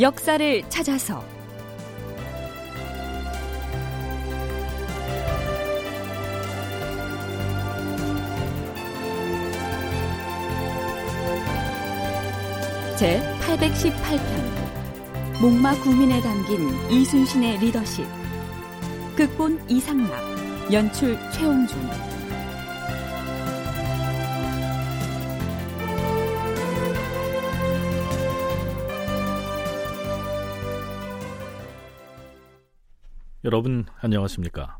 역사를 찾아서. 제 818편. 목마 구민에 담긴 이순신의 리더십. 극본 이상락. 연출 최홍준 여러분 안녕하십니까?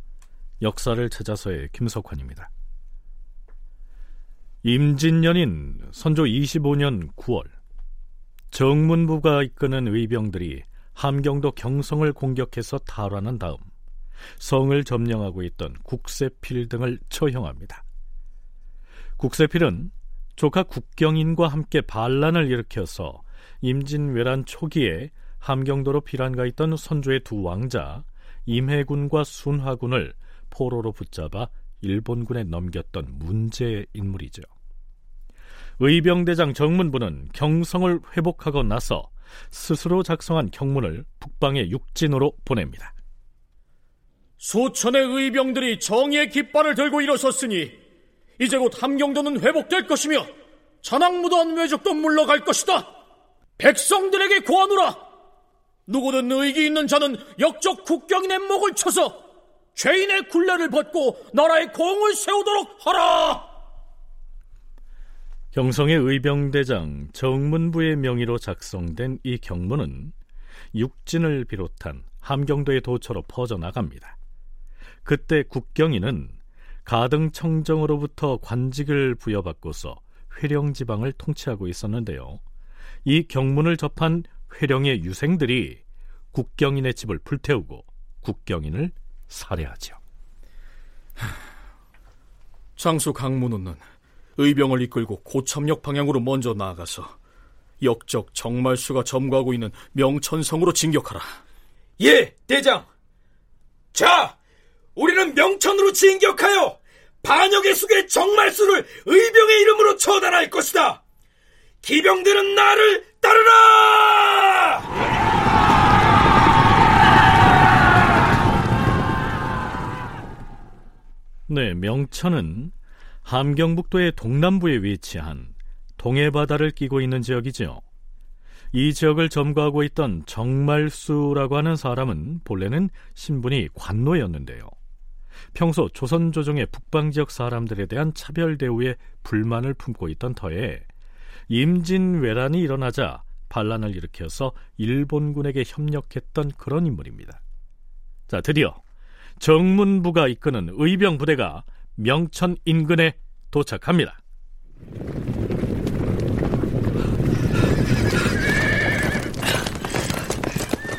역사를 찾아서의 김석환입니다. 임진년인 선조 25년 9월 정문부가 이끄는 의병들이 함경도 경성을 공격해서 탈환한 다음 성을 점령하고 있던 국세필 등을 처형합니다. 국세필은 조카 국경인과 함께 반란을 일으켜서 임진왜란 초기에 함경도로 피란가 있던 선조의 두 왕자 임해군과 순화군을 포로로 붙잡아 일본군에 넘겼던 문제 인물이죠. 의병대장 정문부는 경성을 회복하고 나서 스스로 작성한 경문을 북방의 육진으로 보냅니다. 수천의 의병들이 정의의 깃발을 들고 일어섰으니 이제 곧 함경도는 회복될 것이며 잔악무도한 외적도 물러갈 것이다. 백성들에게 고하노라. 누구든 의기 있는 자는 역적 국경인의 목을 쳐서 죄인의 굴레를 벗고 나라의 공을 세우도록 하라. 경성의 의병대장 정문부의 명의로 작성된 이 경문은 육진을 비롯한 함경도의 도처로 퍼져나갑니다. 그때 국경인은 가등청정으로부터 관직을 부여받고서 회령 지방을 통치하고 있었는데요. 이 경문을 접한 회령의 유생들이 국경인의 집을 불태우고 국경인을 살해하죠. 장수 강문우는 의병을 이끌고 고참역 방향으로 먼저 나아가서 역적 정말수가 점거하고 있는 명천성으로 진격하라. 예, 대장. 자, 우리는 명천으로 진격하여 반역의 숙의 정말수를 의병의 이름으로 처단할 것이다. 기병들은 나를 따르라! 네, 명천은 함경북도의 동남부에 위치한 동해바다를 끼고 있는 지역이지요. 이 지역을 점거하고 있던 정말수라고 하는 사람은 본래는 신분이 관노였는데요. 평소 조선 조정의 북방 지역 사람들에 대한 차별 대우에 불만을 품고 있던 터에 임진왜란이 일어나자 반란을 일으켜서 일본군에게 협력했던 그런 인물입니다. 자, 드디어 정문부가 이끄는 의병 부대가 명천 인근에 도착합니다.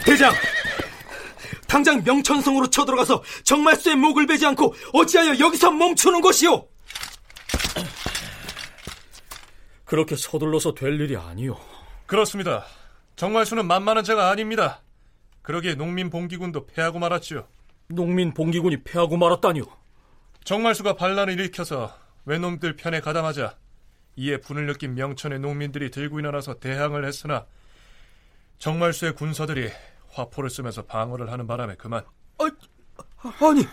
대장! 당장 명천성으로 쳐들어가서 정말수의 목을 베지 않고 어찌하여 여기서 멈추는 것이오? 그렇게 서둘러서 될 일이 아니오. 그렇습니다. 정말수는 만만한 자가 아닙니다. 그러기에 농민 봉기군도 패하고 말았지요. 농민 봉기군이 패하고 말았다니요. 정말수가 반란을 일으켜서 외놈들 편에 가담하자 이에 분을 느낀 명천의 농민들이 들고 일어나서 대항을 했으나 정말수의 군사들이 화포를 쓰면서 방어를 하는 바람에 그만. 아, 아니,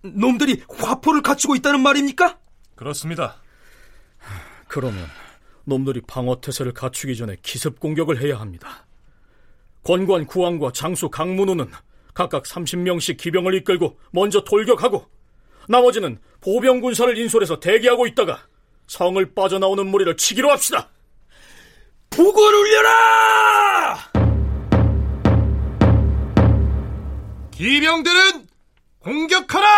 놈들이 화포를 갖추고 있다는 말입니까? 그렇습니다. 그러면 놈들이 방어 태세를 갖추기 전에 기습 공격을 해야 합니다. 권관 구왕과 장수 강문우는 각각 30명씩 기병을 이끌고 먼저 돌격하고 나머지는 보병 군사를 인솔해서 대기하고 있다가 성을 빠져나오는 무리를 치기로 합시다. 북을 울려라! 기병들은 공격하라!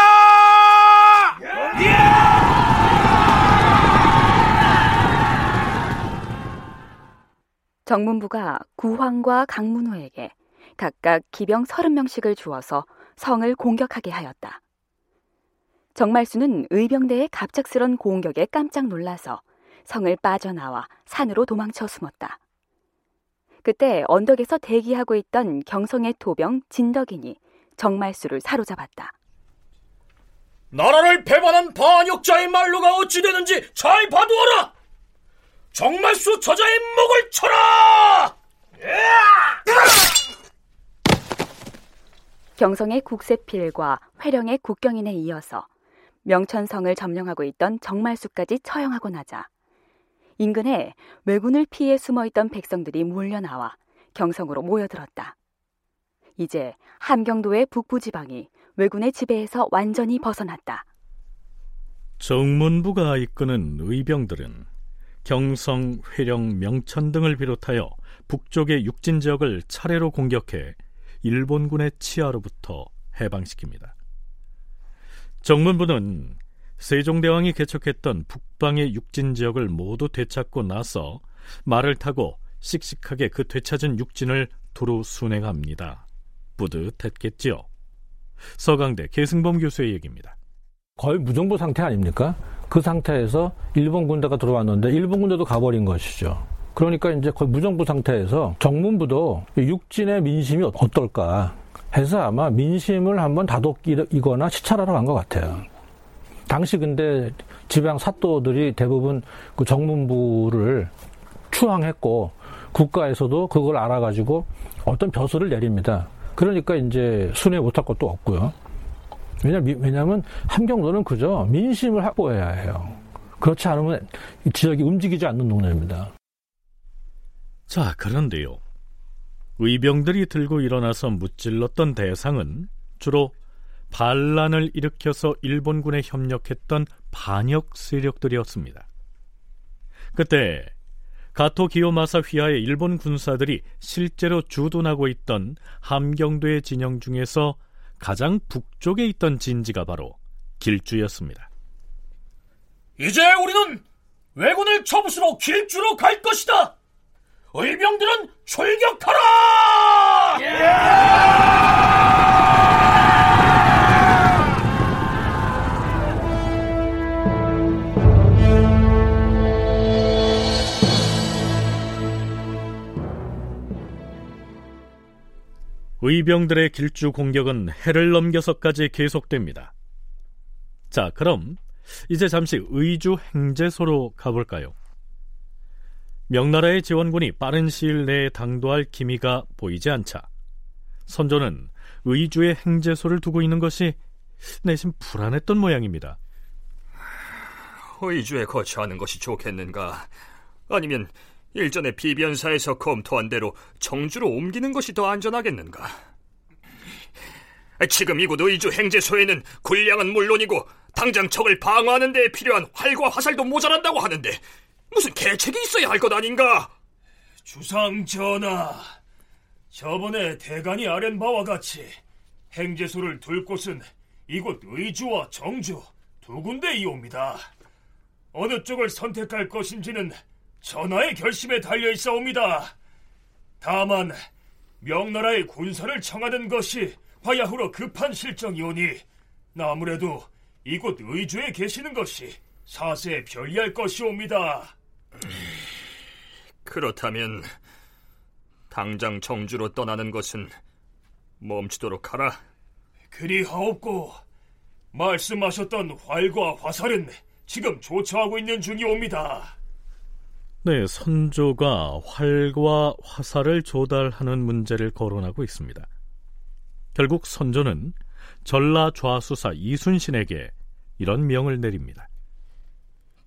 정문부가 구황과 강문호에게 각각 기병 30명씩을 주어서 성을 공격하게 하였다. 정말수는 의병대의 갑작스런 공격에 깜짝 놀라서 성을 빠져나와 산으로 도망쳐 숨었다. 그때 언덕에서 대기하고 있던 경성의 토병 진덕인이 정말수를 사로잡았다. 나라를 배반한 반역자의 말로가 어찌 되는지 잘 봐두어라! 정말수 저자의 목을 쳐라! 경성의 국세필과 회령의 국경인에 이어서 명천성을 점령하고 있던 정말수까지 처형하고 나자 인근에 왜군을 피해 숨어 있던 백성들이 몰려 나와 경성으로 모여들었다. 이제 함경도의 북부 지방이 왜군의 지배에서 완전히 벗어났다. 정문부가 이끄는 의병들은 경성, 회령, 명천 등을 비롯하여 북쪽의 육진 지역을 차례로 공격해 일본군의 치하로부터 해방시킵니다. 정문부는 세종대왕이 개척했던 북방의 육진 지역을 모두 되찾고 나서 말을 타고 씩씩하게 그 되찾은 육진을 두루 순행합니다. 뿌듯했겠지요. 서강대 계승범 교수의 얘기입니다. 거의 무정부 상태 아닙니까? 그 상태에서 일본 군대가 들어왔는데 일본 군대도 가버린 것이죠. 그러니까 이제 거의 무정부 상태에서 정문부도 육진의 민심이 어떨까 해서 아마 민심을 한번 다독이거나 시찰하러 간 것 같아요. 당시 근데 지방 사또들이 대부분 그 정문부를 추앙했고 국가에서도 그걸 알아가지고 어떤 벼슬을 내립니다. 그러니까 이제 순회 못할 것도 없고요. 왜냐면, 왜냐면 함경도는 그저 민심을 확보해야 해요. 그렇지 않으면 지역이 움직이지 않는 동네입니다. 자, 그런데요. 의병들이 들고 일어나서 무찔렀던 대상은 주로 반란을 일으켜서 일본군에 협력했던 반역 세력들이었습니다. 그때 가토 기요마사 휘하의 일본 군사들이 실제로 주둔하고 있던 함경도의 진영 중에서 가장 북쪽에 있던 진지가 바로 길주였습니다. 이제 우리는 왜군을 접수로 길주로 갈 것이다. 의병들은 출격하라! 의병들의 길주 공격은 해를 넘겨서까지 계속됩니다. 자, 그럼 이제 잠시 의주 행제소로 가볼까요? 명나라의 지원군이 빠른 시일 내에 당도할 기미가 보이지 않자 선조는 의주의 행제소를 두고 있는 것이 내심 불안했던 모양입니다. 의주에 거처하는 것이 좋겠는가? 아니면 일전에 비변사에서 검토한 대로 정주로 옮기는 것이 더 안전하겠는가? 지금 이곳 의주 행제소에는 군량은 물론이고 당장 적을 방어하는 데 필요한 활과 화살도 모자란다고 하는데 무슨 계책이 있어야 할 것 아닌가? 주상 전하, 저번에 대간이 아랜 바와 같이 행제소를 둘 곳은 이곳 의주와 정주 두 군데이옵니다. 어느 쪽을 선택할 것인지는 전하의 결심에 달려 있사옵니다. 다만 명나라의 군사를 청하는 것이 화야후로 급한 실정이오니 아무래도 이곳 의주에 계시는 것이 사세에 편리할 것이옵니다. 그렇다면 당장 정주로 떠나는 것은 멈추도록 하라. 그리하옵고 말씀하셨던 활과 화살은 지금 조처하고 있는 중이옵니다. 네, 선조가 활과 화살을 조달하는 문제를 거론하고 있습니다. 결국 선조는 전라 좌수사 이순신에게 이런 명을 내립니다.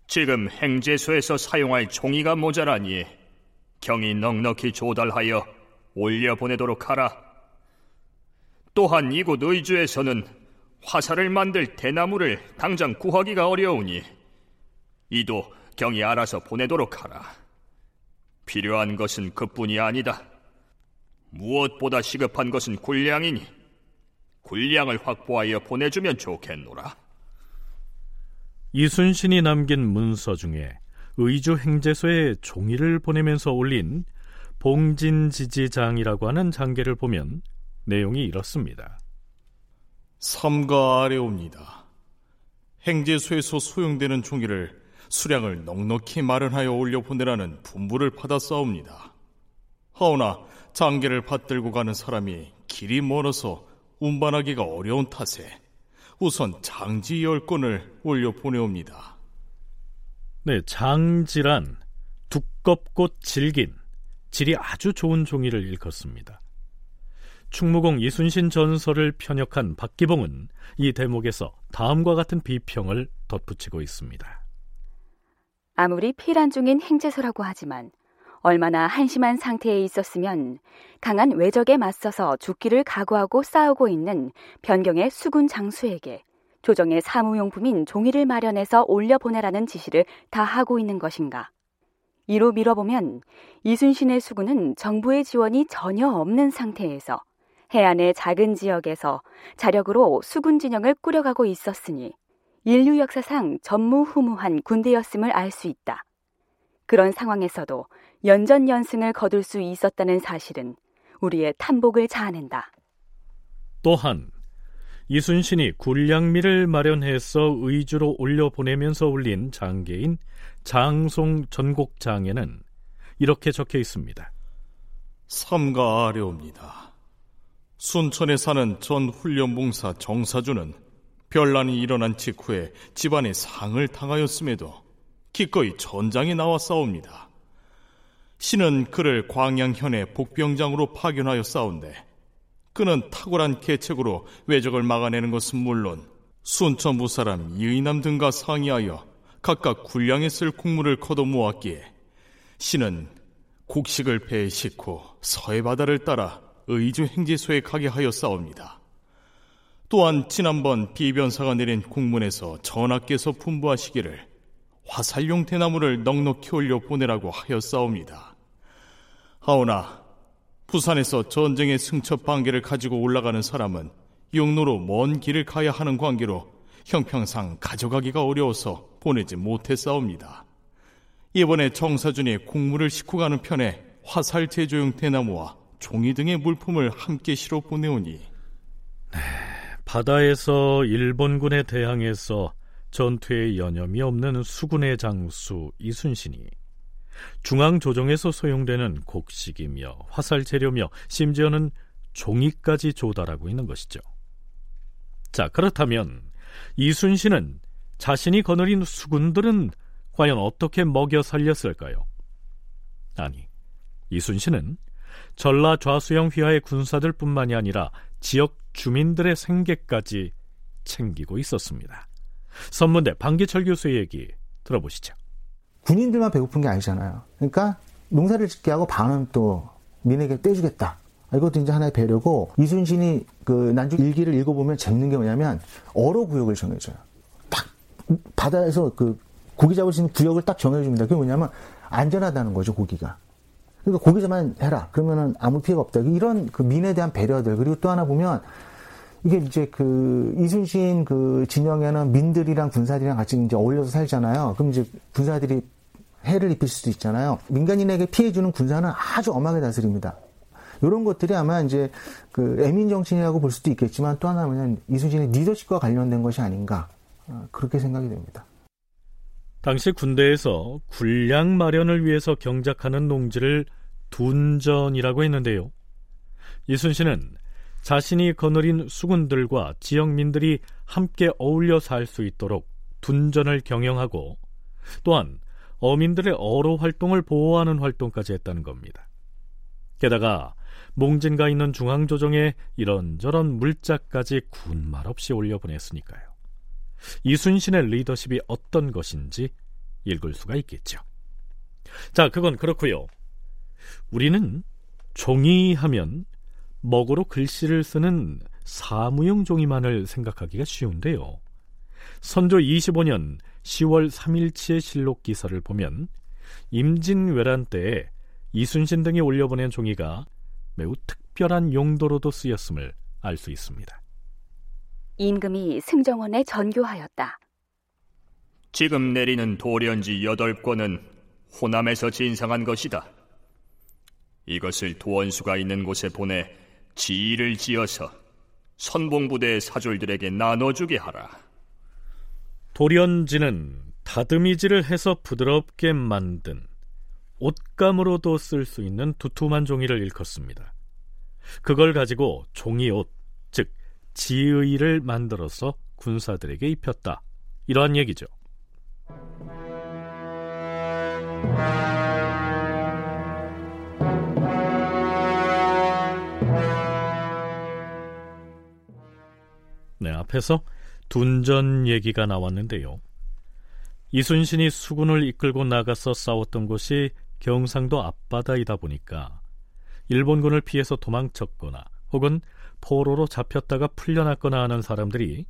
지금 행제소에서 사용할 종이가 모자라니 경이 넉넉히 조달하여 올려보내도록 하라. 또한 이곳 의주에서는 화살을 만들 대나무를 당장 구하기가 어려우니 이도 경이 알아서 보내도록 하라. 필요한 것은 그뿐이 아니다. 무엇보다 시급한 것은 군량이니 군량을 확보하여 보내주면 좋겠노라. 이순신이 남긴 문서 중에 의주 행제소에 종이를 보내면서 올린 봉진지지장이라고 하는 장계를 보면 내용이 이렇습니다. 삼가 아래옵니다. 행제소에서 소용되는 종이를 수량을 넉넉히 마련하여 올려 보내라는 분부를 받았사옵니다. 하오나 장계를 받들고 가는 사람이 길이 멀어서 운반하기가 어려운 탓에 우선 장지 열 건을 올려 보내옵니다. 네, 장지란 두껍고 질긴 질이 아주 좋은 종이를 일컫습니다. 충무공 이순신 전설을 편역한 박기봉은 이 대목에서 다음과 같은 비평을 덧붙이고 있습니다. 아무리 피란 중인 행제소라고 하지만 얼마나 한심한 상태에 있었으면 강한 외적에 맞서서 죽기를 각오하고 싸우고 있는 변경의 수군 장수에게 조정의 사무용품인 종이를 마련해서 올려보내라는 지시를 다 하고 있는 것인가. 이로 밀어보면 이순신의 수군은 정부의 지원이 전혀 없는 상태에서 해안의 작은 지역에서 자력으로 수군 진영을 꾸려가고 있었으니 인류 역사상 전무후무한 군대였음을 알 수 있다. 그런 상황에서도 연전연승을 거둘 수 있었다는 사실은 우리의 탐복을 자아낸다. 또한 이순신이 군량미를 마련해서 의주로 올려보내면서 올린 장계인 장송 전곡장에는 이렇게 적혀 있습니다. 삼가 아래옵니다. 순천에 사는 전 훈련봉사 정사주는 별난이 일어난 직후에 집안에 상을 당하였음에도 기꺼이 전장에 나와 싸웁니다. 신은 그를 광양현의 복병장으로 파견하여 싸운데 그는 탁월한 계책으로 외적을 막아내는 것은 물론 순천부 사람 이의남 등과 상의하여 각각 군량에 쓸 국물을 거둬 모았기에 신은 곡식을 배에 싣고 서해 바다를 따라 의주 행지소에 가게 하여 싸웁니다. 또한 지난번 비변사가 내린 국문에서 전하께서 분부하시기를 화살용 대나무를 넉넉히 올려 보내라고 하여 싸웁니다. 하오나 부산에서 전쟁의 승첩 반계를 가지고 올라가는 사람은 육로로 먼 길을 가야 하는 관계로 형평상 가져가기가 어려워서 보내지 못했사옵니다. 이번에 정사준이 국물을 싣고 가는 편에 화살 제조용 대나무와 종이 등의 물품을 함께 실어 보내오니 네, 바다에서 일본군에 대항해서 전투에 여념이 없는 수군의 장수 이순신이 중앙조정에서 소용되는 곡식이며 화살 재료며 심지어는 종이까지 조달하고 있는 것이죠. 자, 그렇다면 이순신은 자신이 거느린 수군들은 과연 어떻게 먹여 살렸을까요? 아니, 이순신은 전라 좌수영 휘하의 군사들 뿐만이 아니라 지역 주민들의 생계까지 챙기고 있었습니다. 선문대 방기철 교수의 얘기 들어보시죠. 군인들만 배고픈 게 아니잖아요. 그러니까 농사를 짓게 하고 반은 또 민에게 떼주겠다. 이것도 이제 하나의 배려고 이순신이 그 난주 일기를 읽어보면 재밌는 게 뭐냐면 어로 구역을 정해줘요. 딱 바다에서 그 고기 잡을 수 있는 구역을 딱 정해줍니다. 그게 뭐냐면 안전하다는 거죠 고기가. 그러니까 고기만 해라. 그러면은 아무 피해가 없다. 이런 그 민에 대한 배려들 그리고 또 하나 보면 이게 이제 그 이순신 그 진영에는 민들이랑 군사들이랑 같이 이제 어울려서 살잖아요. 그럼 이제 군사들이 해를 입힐 수도 있잖아요. 민간인에게 피해 주는 군사는 아주 엄하게 다스립니다. 이런 것들이 아마 이제 그 애민 정신이라고 볼 수도 있겠지만 또 하나 는 이순신의 리더십과 관련된 것이 아닌가 어, 그렇게 생각이 됩니다. 당시 군대에서 군량 마련을 위해서 경작하는 농지를 둔전이라고 했는데요. 이순신은 자신이 거느린 수군들과 지역민들이 함께 어울려 살 수 있도록 둔전을 경영하고 또한 어민들의 어로 활동을 보호하는 활동까지 했다는 겁니다. 게다가 몽진가 있는 중앙조정에 이런저런 물자까지 군말 없이 올려보냈으니까요. 이순신의 리더십이 어떤 것인지 읽을 수가 있겠죠. 자, 그건 그렇고요. 우리는 종이 하면 먹으로 글씨를 쓰는 사무용 종이만을 생각하기가 쉬운데요. 선조 25년 10월 3일치의 실록 기사를 보면 임진왜란 때에 이순신 등이 올려보낸 종이가 매우 특별한 용도로도 쓰였음을 알 수 있습니다. 임금이 승정원에 전교하였다. 지금 내리는 도련지 8권은 호남에서 진상한 것이다. 이것을 도원수가 있는 곳에 보내 지휘를 지어서 선봉부대 사졸들에게 나눠주게 하라. 도련지는 다듬이질을 해서 부드럽게 만든 옷감으로도 쓸 수 있는 두툼한 종이를 일컫습니다. 그걸 가지고 종이옷, 즉 지의를 만들어서 군사들에게 입혔다. 이러한 얘기죠. 네, 앞에서 둔전 얘기가 나왔는데요. 이순신이 수군을 이끌고 나가서 싸웠던 곳이 경상도 앞바다이다 보니까 일본군을 피해서 도망쳤거나 혹은 포로로 잡혔다가 풀려났거나 하는 사람들이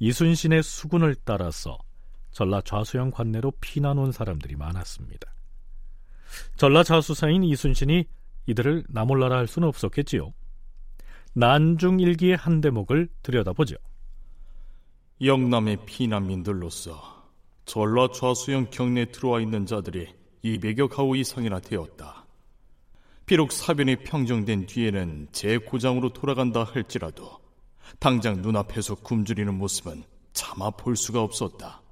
이순신의 수군을 따라서 전라 좌수영 관내로 피난 온 사람들이 많았습니다. 전라 좌수사인 이순신이 이들을 나몰라라 할 수는 없었겠지요. 난중일기의 한 대목을 들여다보죠. 영남의 피난민들로서 전라 좌수영 경내에 들어와 있는 자들이 200여 가구 이상이나 되었다. 비록 사변이 평정된 뒤에는 재고장으로 돌아간다 할지라도 당장 눈앞에서 굶주리는 모습은 차마 볼 수가 없었다.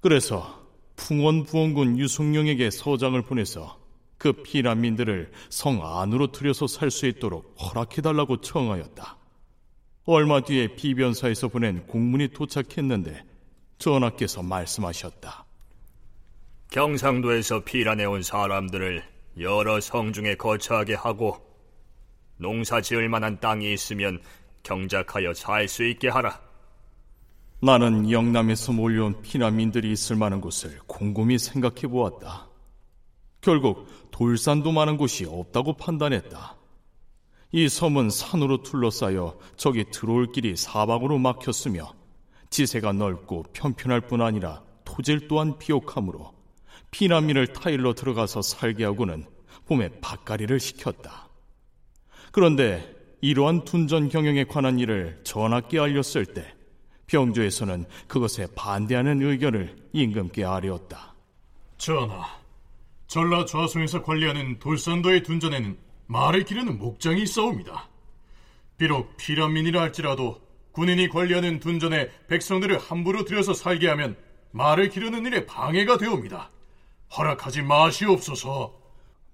그래서 풍원부원군 유승룡에게 서장을 보내서 그 피난민들을 성 안으로 들여서 살 수 있도록 허락해달라고 청하였다. 얼마 뒤에 비변사에서 보낸 공문이 도착했는데 전하께서 말씀하셨다. 경상도에서 피란해 온 사람들을 여러 성 중에 거처하게 하고 농사 지을 만한 땅이 있으면 경작하여 살 수 있게 하라. 나는 영남에서 몰려온 피난민들이 있을 만한 곳을 곰곰이 생각해 보았다. 결국 돌산도 많은 곳이 없다고 판단했다. 이 섬은 산으로 둘러싸여 저기 들어올 길이 사방으로 막혔으며 지세가 넓고 편편할 뿐 아니라 토질 또한 비옥하므로 피난민을 타일로 들어가서 살게 하고는 봄에 밭가리를 시켰다. 그런데 이러한 둔전 경영에 관한 일을 전하께 알렸을 때 병조에서는 그것에 반대하는 의견을 임금께 아뢰었다. 전하, 전라 좌송에서 관리하는 돌산도의 둔전에는 말을 기르는 목장이 있어옵니다. 비록 피란민이라 할지라도 군인이 관리하는 둔전에 백성들을 함부로 들여서 살게 하면 말을 기르는 일에 방해가 되옵니다. 허락하지 마시옵소서.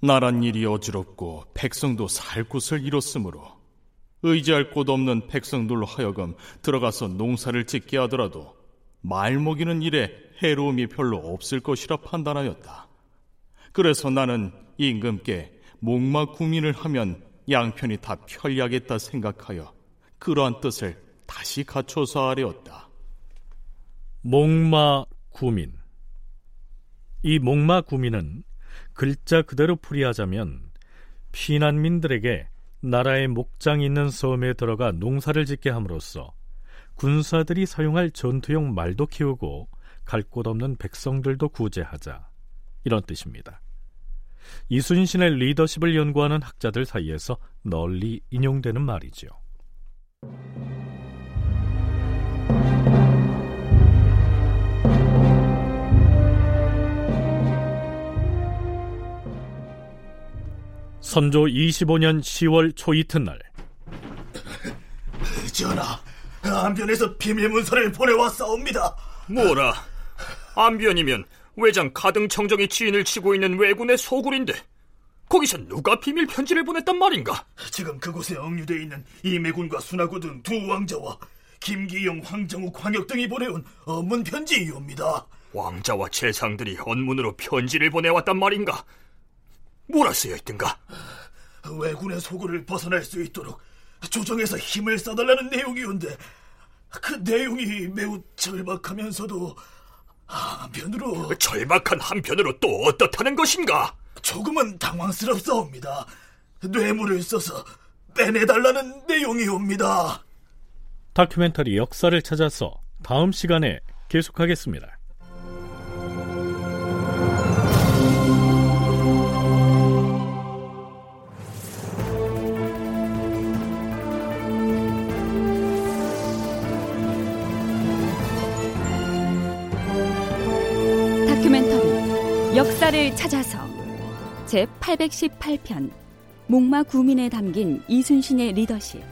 나란 일이 어지럽고 백성도 살 곳을 잃었으므로 의지할 곳 없는 백성들로 하여금 들어가서 농사를 짓게 하더라도 말 먹이는 일에 해로움이 별로 없을 것이라 판단하였다. 그래서 나는 임금께 목마 구민을 하면 양편이 다 편리하겠다 생각하여 그러한 뜻을 다시 갖춰서 아뢰었다. 목마 구민. 이 목마 구민은 글자 그대로 풀이하자면 피난민들에게 나라의 목장이 있는 섬에 들어가 농사를 짓게 함으로써 군사들이 사용할 전투용 말도 키우고 갈 곳 없는 백성들도 구제하자 이런 뜻입니다. 이순신의 리더십을 연구하는 학자들 사이에서 널리 인용되는 말이죠. 선조 25년 10월 초 이튿날 전하, 안변에서 비밀 문서를 보내왔사옵니다. 뭐라? 안변이면 외장 가등 청정의 지인을 치고 있는 왜군의 소굴인데 거기서 누가 비밀 편지를 보냈단 말인가? 지금 그곳에 억류돼 있는 이매군과 순하구 등 두 왕자와 김기영, 황정욱, 황혁 등이 보내온 언문 편지이옵니다. 왕자와 재상들이 언문으로 편지를 보내왔단 말인가? 뭐라 쓰여 있던가? 왜군의 소굴을 벗어날 수 있도록 조정에서 힘을 써달라는 내용이온데 그 내용이 매우 절박하면서도 한편으로 절박한 한편으로 또 어떻다는 것인가? 조금은 당황스럽사옵니다. 뇌물을 써서 빼내달라는 내용이옵니다. 다큐멘터리 역사를 찾아서 다음 시간에 계속하겠습니다. 역사를 찾아서 제 818편 목마 구민에 담긴 이순신의 리더십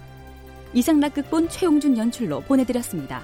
이상락 극본 최용준 연출로 보내드렸습니다.